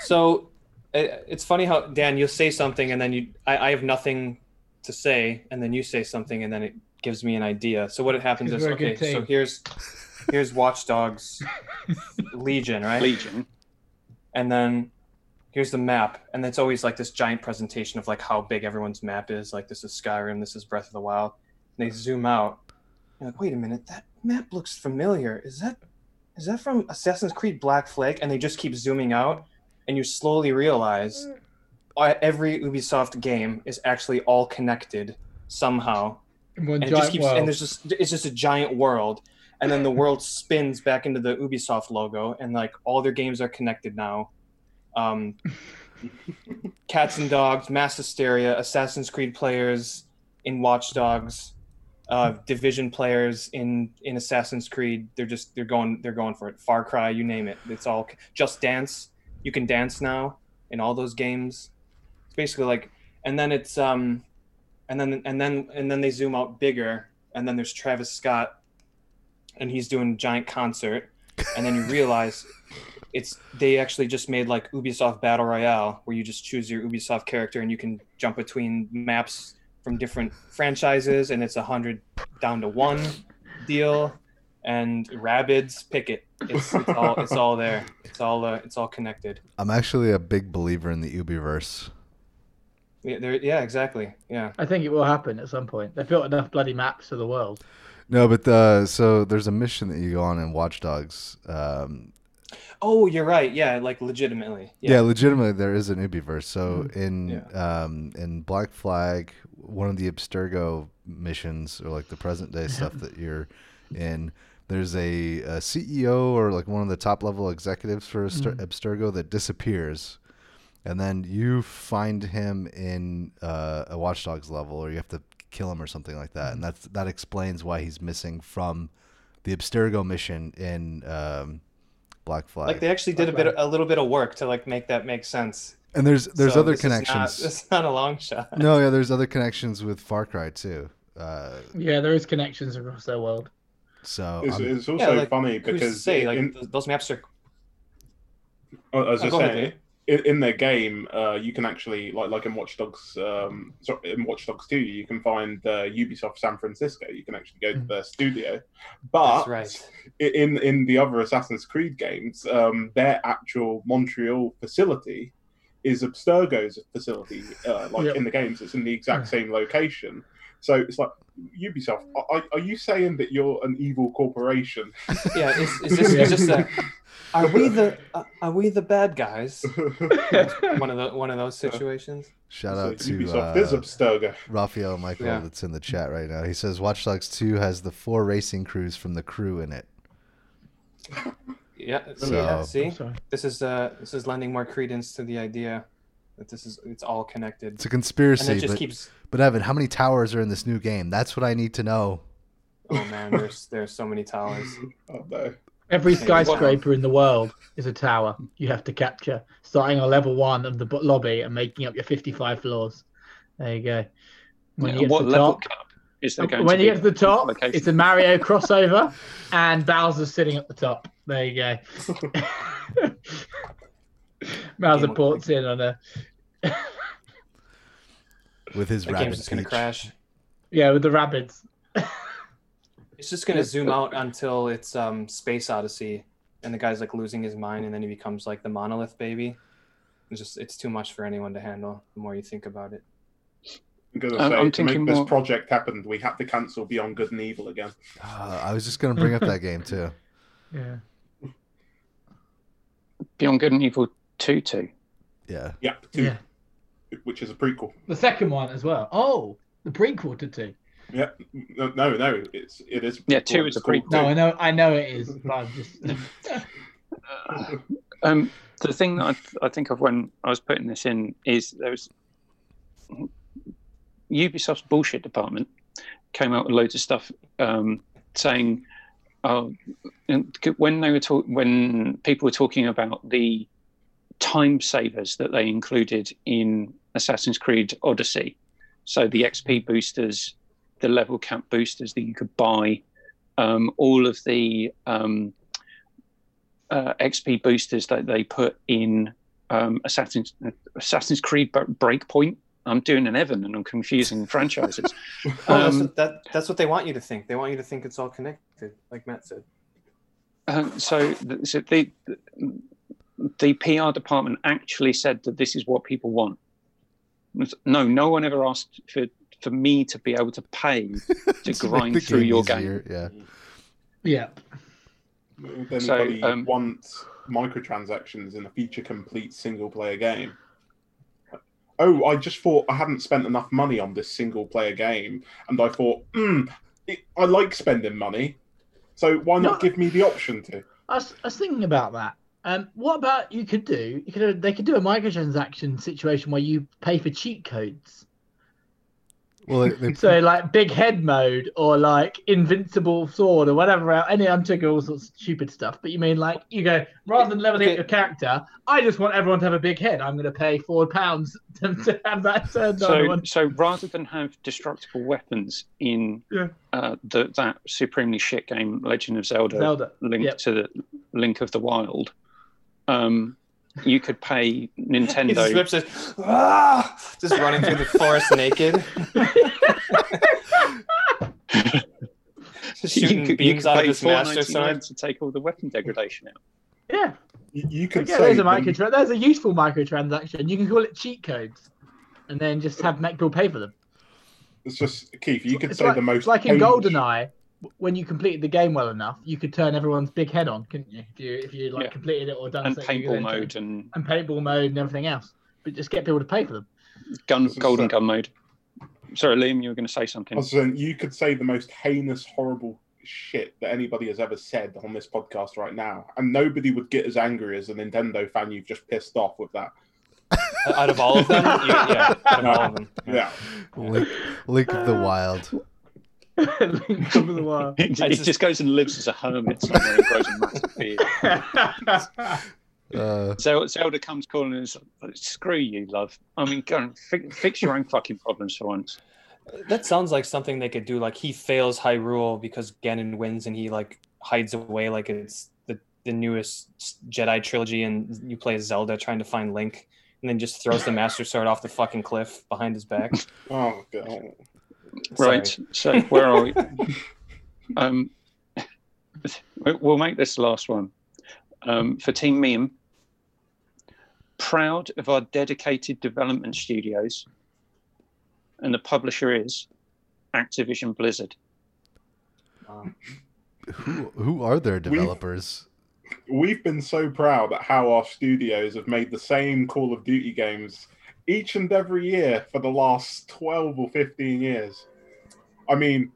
So it, it's funny how Dan, you'll say something and then you, I, I have nothing to say, and then you say something and then it gives me an idea. So what it happens Because is we're a good okay. So team. here's here's Watch Dogs Legion, right? Legion. And then here's the map, and it's always like this giant presentation of like how big everyone's map is. Like this is Skyrim, this is Breath of the Wild. And they zoom out. You're like, wait a minute, that map looks familiar. Is that is that from Assassin's Creed Black Flag? And they just keep zooming out, and you slowly realize every Ubisoft game is actually all connected somehow and it just keeps world. and there's just it's just a giant world and then the world spins back into the ubisoft logo and like all their games are connected now um cats and dogs mass hysteria assassin's creed players in watch dogs uh division players in in assassin's creed they're just they're going they're going for it. Far cry you name it. It's all just dance you can dance now in all those games. It's basically like and then it's um and then and then and then they zoom out bigger and then there's travis scott and he's doing a giant concert and then you realize it's they actually just made like ubisoft battle royale where you just choose your ubisoft character and you can jump between maps from different franchises and it's a hundred down to one deal and rabbits pick it it's, it's all it's all there it's all uh, it's all connected I'm actually a big believer in the Ubiverse. yeah, there, yeah exactly yeah I think it will happen at some point. They've built enough bloody maps of the world. No, but the so there's a mission that you go on in Watch Dogs. Um, oh you're right yeah like legitimately yeah. legitimately there is an Ubiverse. So Mm-hmm. in um, in Black Flag, one of the Abstergo missions or like the present day stuff that you're in, there's a, a CEO or like one of the top level executives for Abster- Mm. Abstergo that disappears. And then you find him in uh, a Watch Dogs level, or you have to kill him or something like that, and that's that explains why he's missing from the Abstergo mission in um, Black Flag. like they actually did a bit a little bit of work to like make that make sense and there's there's So other this not- connections. it's not a long shot no, yeah, there's other connections with Far Cry too. Uh, Yeah, there is connections across their world. so It's, it's also like, funny because say like in, th- those maps are I was Oh, just go saying, in, in their game, uh, you can actually like like in Watch Dogs, um, sorry, in Watch Dogs Two, you can find uh, Ubisoft San Francisco. You can actually go to Mm. their studio, but that's right in in the other Assassin's Creed games, um, their actual Montreal facility is Abstergo's facility. Uh, like Yep. in the games, it's in the exact same location. So it's like Ubisoft. Are, are you saying that you're an evil corporation? yeah is, is this is this a, are we the uh, are we the bad guys one of the one of those situations shout So out to Ubisoft is uh, Raphael Michael Yeah. that's in the chat right now. He says Watch Dogs 2 has the four racing crews from the crew in it. yeah So- yeah see this is uh this is lending more credence to the idea that this is it's all connected It's a and conspiracy, it just but, keeps but Evan, how many towers are in this new game? That's what I need to know. oh man there's there's so many towers Oh, no. Every Hey, what- skyscraper in the world is a tower you have to capture, starting on level one of the lobby and making up your 55 floors. There you go. When Yeah, you get to the top, is there when you get to the top, location? it's a Mario crossover, and Bowser's sitting at the top. There you go. Bowser Game- ports in on a With his that rabbit game's just gonna peach. crash yeah with the Rabbids. It's just gonna zoom out until it's um Space Odyssey, and the guy's like losing his mind, and then he becomes like the monolith baby. It's just it's too much for anyone to handle. The more you think about it. I'm gonna I'm- say I'm to make thinking this more- project happen, we had to cancel Beyond Good and Evil again. Uh, I was just gonna bring up that game too. Yeah. Beyond Good and Evil 2 2? Yeah. Yeah, two, Yeah. which is a prequel. The second one as well. Oh, the prequel to two. Yeah, no, no, no it's it is. Yeah, two is a prequel. No, I know, I know it is, but I'm just. Um, the thing that I, th- I think of when I was putting this in is there was Ubisoft's bullshit department came out with loads of stuff um, saying, oh, when they were talk- when people were talking about the time savers that they included in Assassin's Creed Odyssey, so the XP boosters, the level cap boosters that you could buy, um, all of the um, uh, XP boosters that they put in um, Assassin's Assassin's Creed Breakpoint. I'm doing an Evan and I'm confusing franchises. Well, that's, Um, what, that, that's what they want you to think. They want you to think it's all connected, like Matt said. Uh, so, th- so they, the PR department actually said that this is what people want. No, no one ever asked for for me to be able to pay to To grind through game your easier, game. Yeah. Yeah. Would So, anybody um, want microtransactions in a feature complete single player game? Oh, I just thought I hadn't spent enough money on this single player game, and I thought, hmm, it, I like spending money, so why not No. give me the option to? I was, I was thinking about that. Um, what about you could do? You could they could do a microtransaction situation where you pay for cheat codes. Well, they, they, So like big head mode or like invincible sword or whatever. Any I'm taking all sorts of stupid stuff. But you mean like you go rather than leveling Okay. up your character, I just want everyone to have a big head. I'm going to pay four pounds to, to have that turned. So, One- so rather than have destructible weapons in Yeah. uh, the, that supremely shit game, Legend of Zelda, Zelda. Link Yep. to the Link of the Wild, um, you could pay He just Nintendo. it, ah, just running through the forest naked. just You shooting could, you beams could out of his master sword. to take all the weapon degradation out. Yeah. You, you could Okay, say there's a them- There's a useful microtransaction. You can call it cheat codes, and then just have make people pay for them. it's just Keith. You could it's say like, the most like in page- GoldenEye, w- when you completed the game well enough, you could turn everyone's big head on, couldn't you? If you if you like Yeah. completed it or done And something, paintball could then turn- mode and and paintball mode and everything else. But just get people to pay for them. gun, golden gun mode. Sorry, Liam, you were going to say I something. was saying you could say the most heinous, horrible shit that anybody has ever said on this podcast right now, and nobody would get as angry as a Nintendo fan you've just pissed off with that. Out of all of them, you- yeah, out of all of them. Yeah, Link, Link of the Wild. Link of the Wild. He just... just- goes and lives as a hermit somewhere and grows a massive beard. Uh, Zelda, Zelda comes calling and says, "Screw you, love. I mean, go and fi- fix your own fucking problems for once." That sounds like something they could do. Like he fails Hyrule because Ganon wins, and he like hides away like it's the the newest Jedi trilogy, and you play as Zelda trying to find Link, and then just throws the Master Sword off the fucking cliff behind his back. oh god. Sorry. Right. So where are we? um, we- we'll make this the last one um, for Team Meme. Proud of our dedicated development studios, and the publisher is Activision Blizzard. Um, who who are their developers? we've been so proud at how our studios have made the same Call of Duty games each and every year for the last 12 or 15 years. I mean,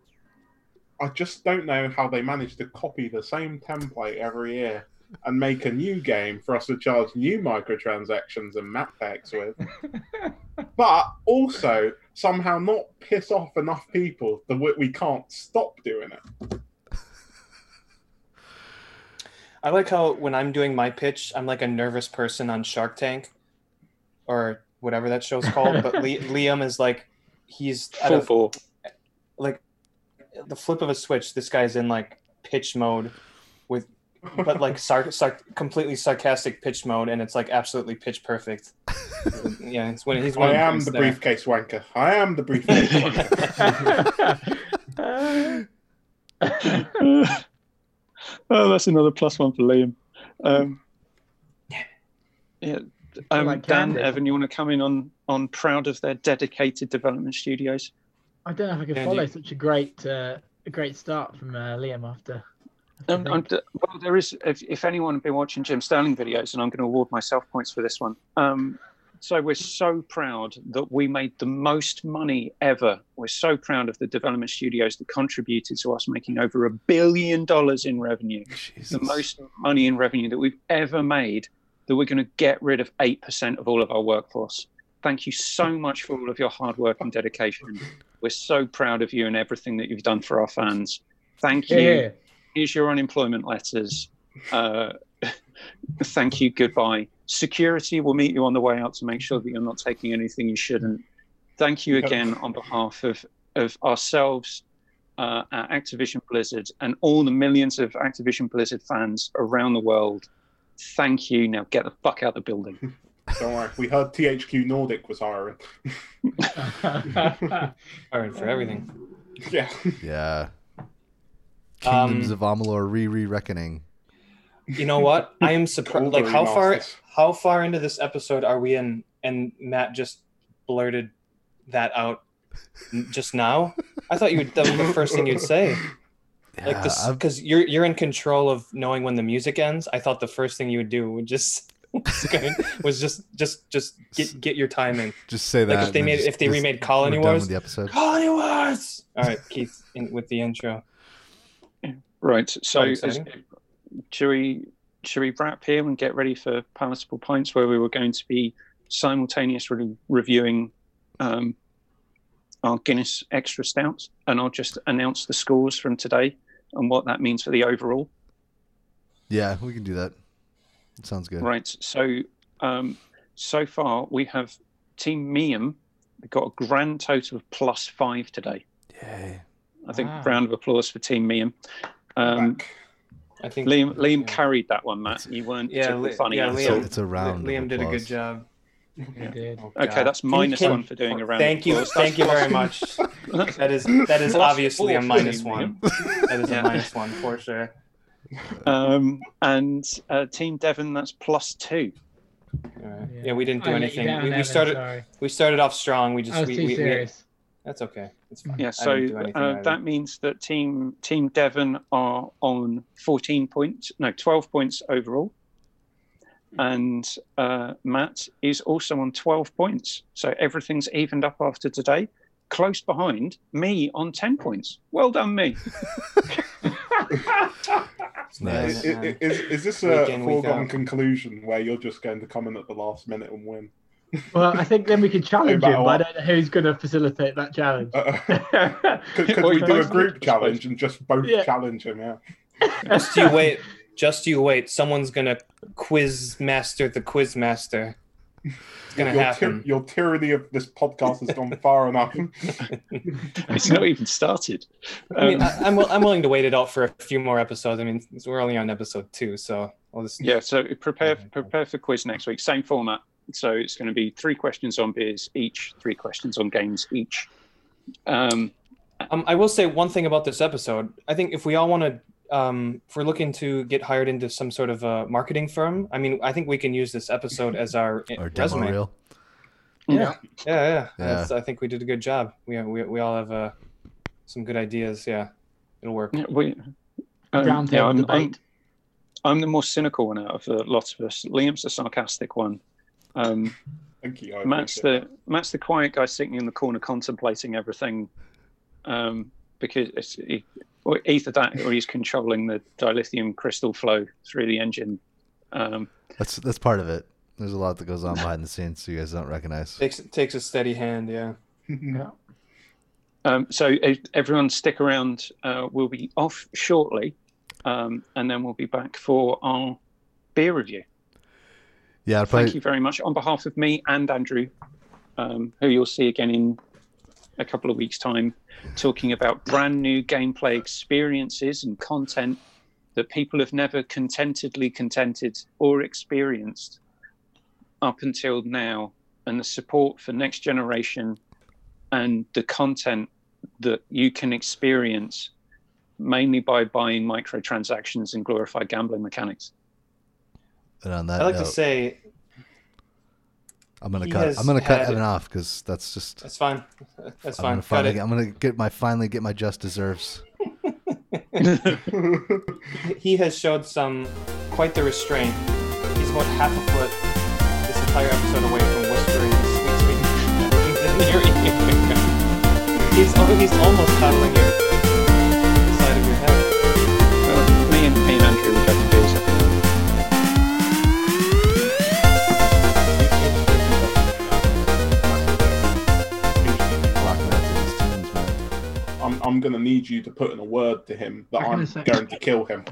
I just don't know how they manage to copy the same template every year and make a new game for us to charge new microtransactions and map packs with. but also somehow not piss off enough people that we- we can't stop doing it. I like how when I'm doing my pitch, I'm like a nervous person on Shark Tank, or whatever that show's called. but Le- Liam is like, he's at Full a, bore. like the flip of a switch. This guy's in like pitch mode, with but like sar- sar- completely sarcastic pitch mode, and it's like absolutely pitch perfect. yeah, it's when he's one I of the am the there. briefcase wanker. I am the briefcase wanker. oh, that's another plus one for Liam. Um, yeah, um, like Dan, Candy. Evan, you want to come in on on proud of their dedicated development studios? I don't know if I can Yeah, follow you- such a great uh, a great start from uh, Liam after. after Um, the- I'm well, there is. If, if anyone has been watching Jim Sterling videos, and I'm going to award myself points for this one. Um, so we're so proud that we made the most money ever. We're so proud of the development studios that contributed to us making over a billion dollars in revenue. Jesus. the most money in revenue that we've ever made that we're going to get rid of 8% of all of our workforce. Thank you so much for all of your hard work and dedication. We're so proud of you and everything that you've done for our fans. Thank you. yeah. Here's your unemployment letters. Uh, thank you. Goodbye. Security will meet you on the way out to make sure that you're not taking anything you shouldn't. Thank you again on behalf of, of ourselves, uh, at Activision Blizzard, and all the millions of Activision Blizzard fans around the world. Thank you. Now get the fuck out of the building. Don't worry, we heard THQ Nordic was hiring. hiring for everything. Yeah. Yeah. Kingdoms Um, of Amalur re re reckoning. You know what? I am surprised. Like how far Masters. how far into this episode are we in? And Matt just blurted that out just now. I thought you would. That was the first thing you'd say. Like this, because you're you're in control of knowing when the music ends. I thought the first thing you would do would just was, just just just get get your time in. just say that. Like if they made just- if they remade Colony we're Wars. the episode. Colony Wars. All right, Keith, in, with the intro. Right. So, Quite as, should we should we wrap here and get ready for palatable pints, where we were going to be simultaneously reviewing um, our Guinness Extra Stouts, and I'll just announce the scores from today and what that means for the overall. Yeah, we can do that. Sounds good. Right. So, um, so far we have Team Miam got a grand total of plus five today. Yeah. I think Wow. round of applause for Team Miam. Um, I think Liam, Liam yeah. carried that one, Matt. You weren't Yeah, particularly Li- funny. yeah, at It's a, it's a round. of Liam did a good job. You did. Oh, Okay, that's Can- minus can- one for doing a round. Thank you, applause. thank you very much. That is that is obviously a four for minus you, one. That is a minus one for sure. Um, and uh, Team Devon, that's plus two. All right. Yeah, we didn't do I anything. down, We, we started sorry. we started off strong. We just I was we, too we, we that's okay. It's fine. Yeah, I so didn't do anything uh, that means that Team Team Devon are on 14 points, no, 12 points overall. And uh, Matt is also on 12 points. So everything's evened up after today. Close behind me on 10 points. Well done, me. Nice. I- I- Is, is this a in, foregone conclusion where you're just going to come in at the last minute and win? Well, I think then we can challenge Hey, him, but I don't know who's going to facilitate that challenge. Uh, could could we do a group would, I suppose. challenge and just both Yeah. challenge him? Yeah. Just you wait. Just you wait. Someone's gonna quiz master the quiz master. It's gonna your, happen. your tyranny of this podcast has gone far enough. It's not even started. I mean, Um, I, I'm I'm willing to wait it out for a few more episodes. I mean, we're only on episode two, so I'll just Yeah, so prepare Okay. prepare for quiz next week. Same format. So it's going to be three questions on beers each, three questions on games each. Um, Um, I will say one thing about this episode. I think if we all want to, um, if we're looking to get hired into some sort of a marketing firm, I mean, I think we can use this episode as our Or demo resume. reel. yeah. Yeah, yeah. Yeah. That's- I think we did a good job. We we, we all have uh, some good ideas. Yeah, it'll work. Yeah, we, um, yeah, I'm, I'm. I'm the more cynical one out of the lot of us. Liam's the sarcastic one. Um, Thank you. I Matt's appreciate the Matt's the quiet guy sitting in the corner contemplating everything, um, because it's, he, or either that or he's controlling the dilithium crystal flow through the engine. Um, That's that's part of it. There's a lot that goes on behind the scenes so you guys don't recognize. Takes takes a steady hand. Yeah. Yeah. Um, so everyone stick around. Uh, we'll be off shortly, um, and then we'll be back for our beer review. Yeah, I'll Thank you very much on behalf of me and Andrew, um, who you'll see again in a couple of weeks' time, talking about brand new gameplay experiences and content that people have never contentedly contented or experienced up until now, and the support for next generation and the content that you can experience mainly by buying microtransactions and glorified gambling mechanics. and on that I like note, to say I'm gonna he cut. I'm gonna cut Evan off because that's just. that's fine. That's I'm fine. gonna finally. it. Get, I'm gonna get my finally get my just deserves. he has showed some quite the restraint. He's about half a foot this entire episode away from whispering sweet, sweet nothings in your ear. he's, he's almost cuddling you. I'm, going to need you to put in a word to him that I'm I'm say- going to kill him.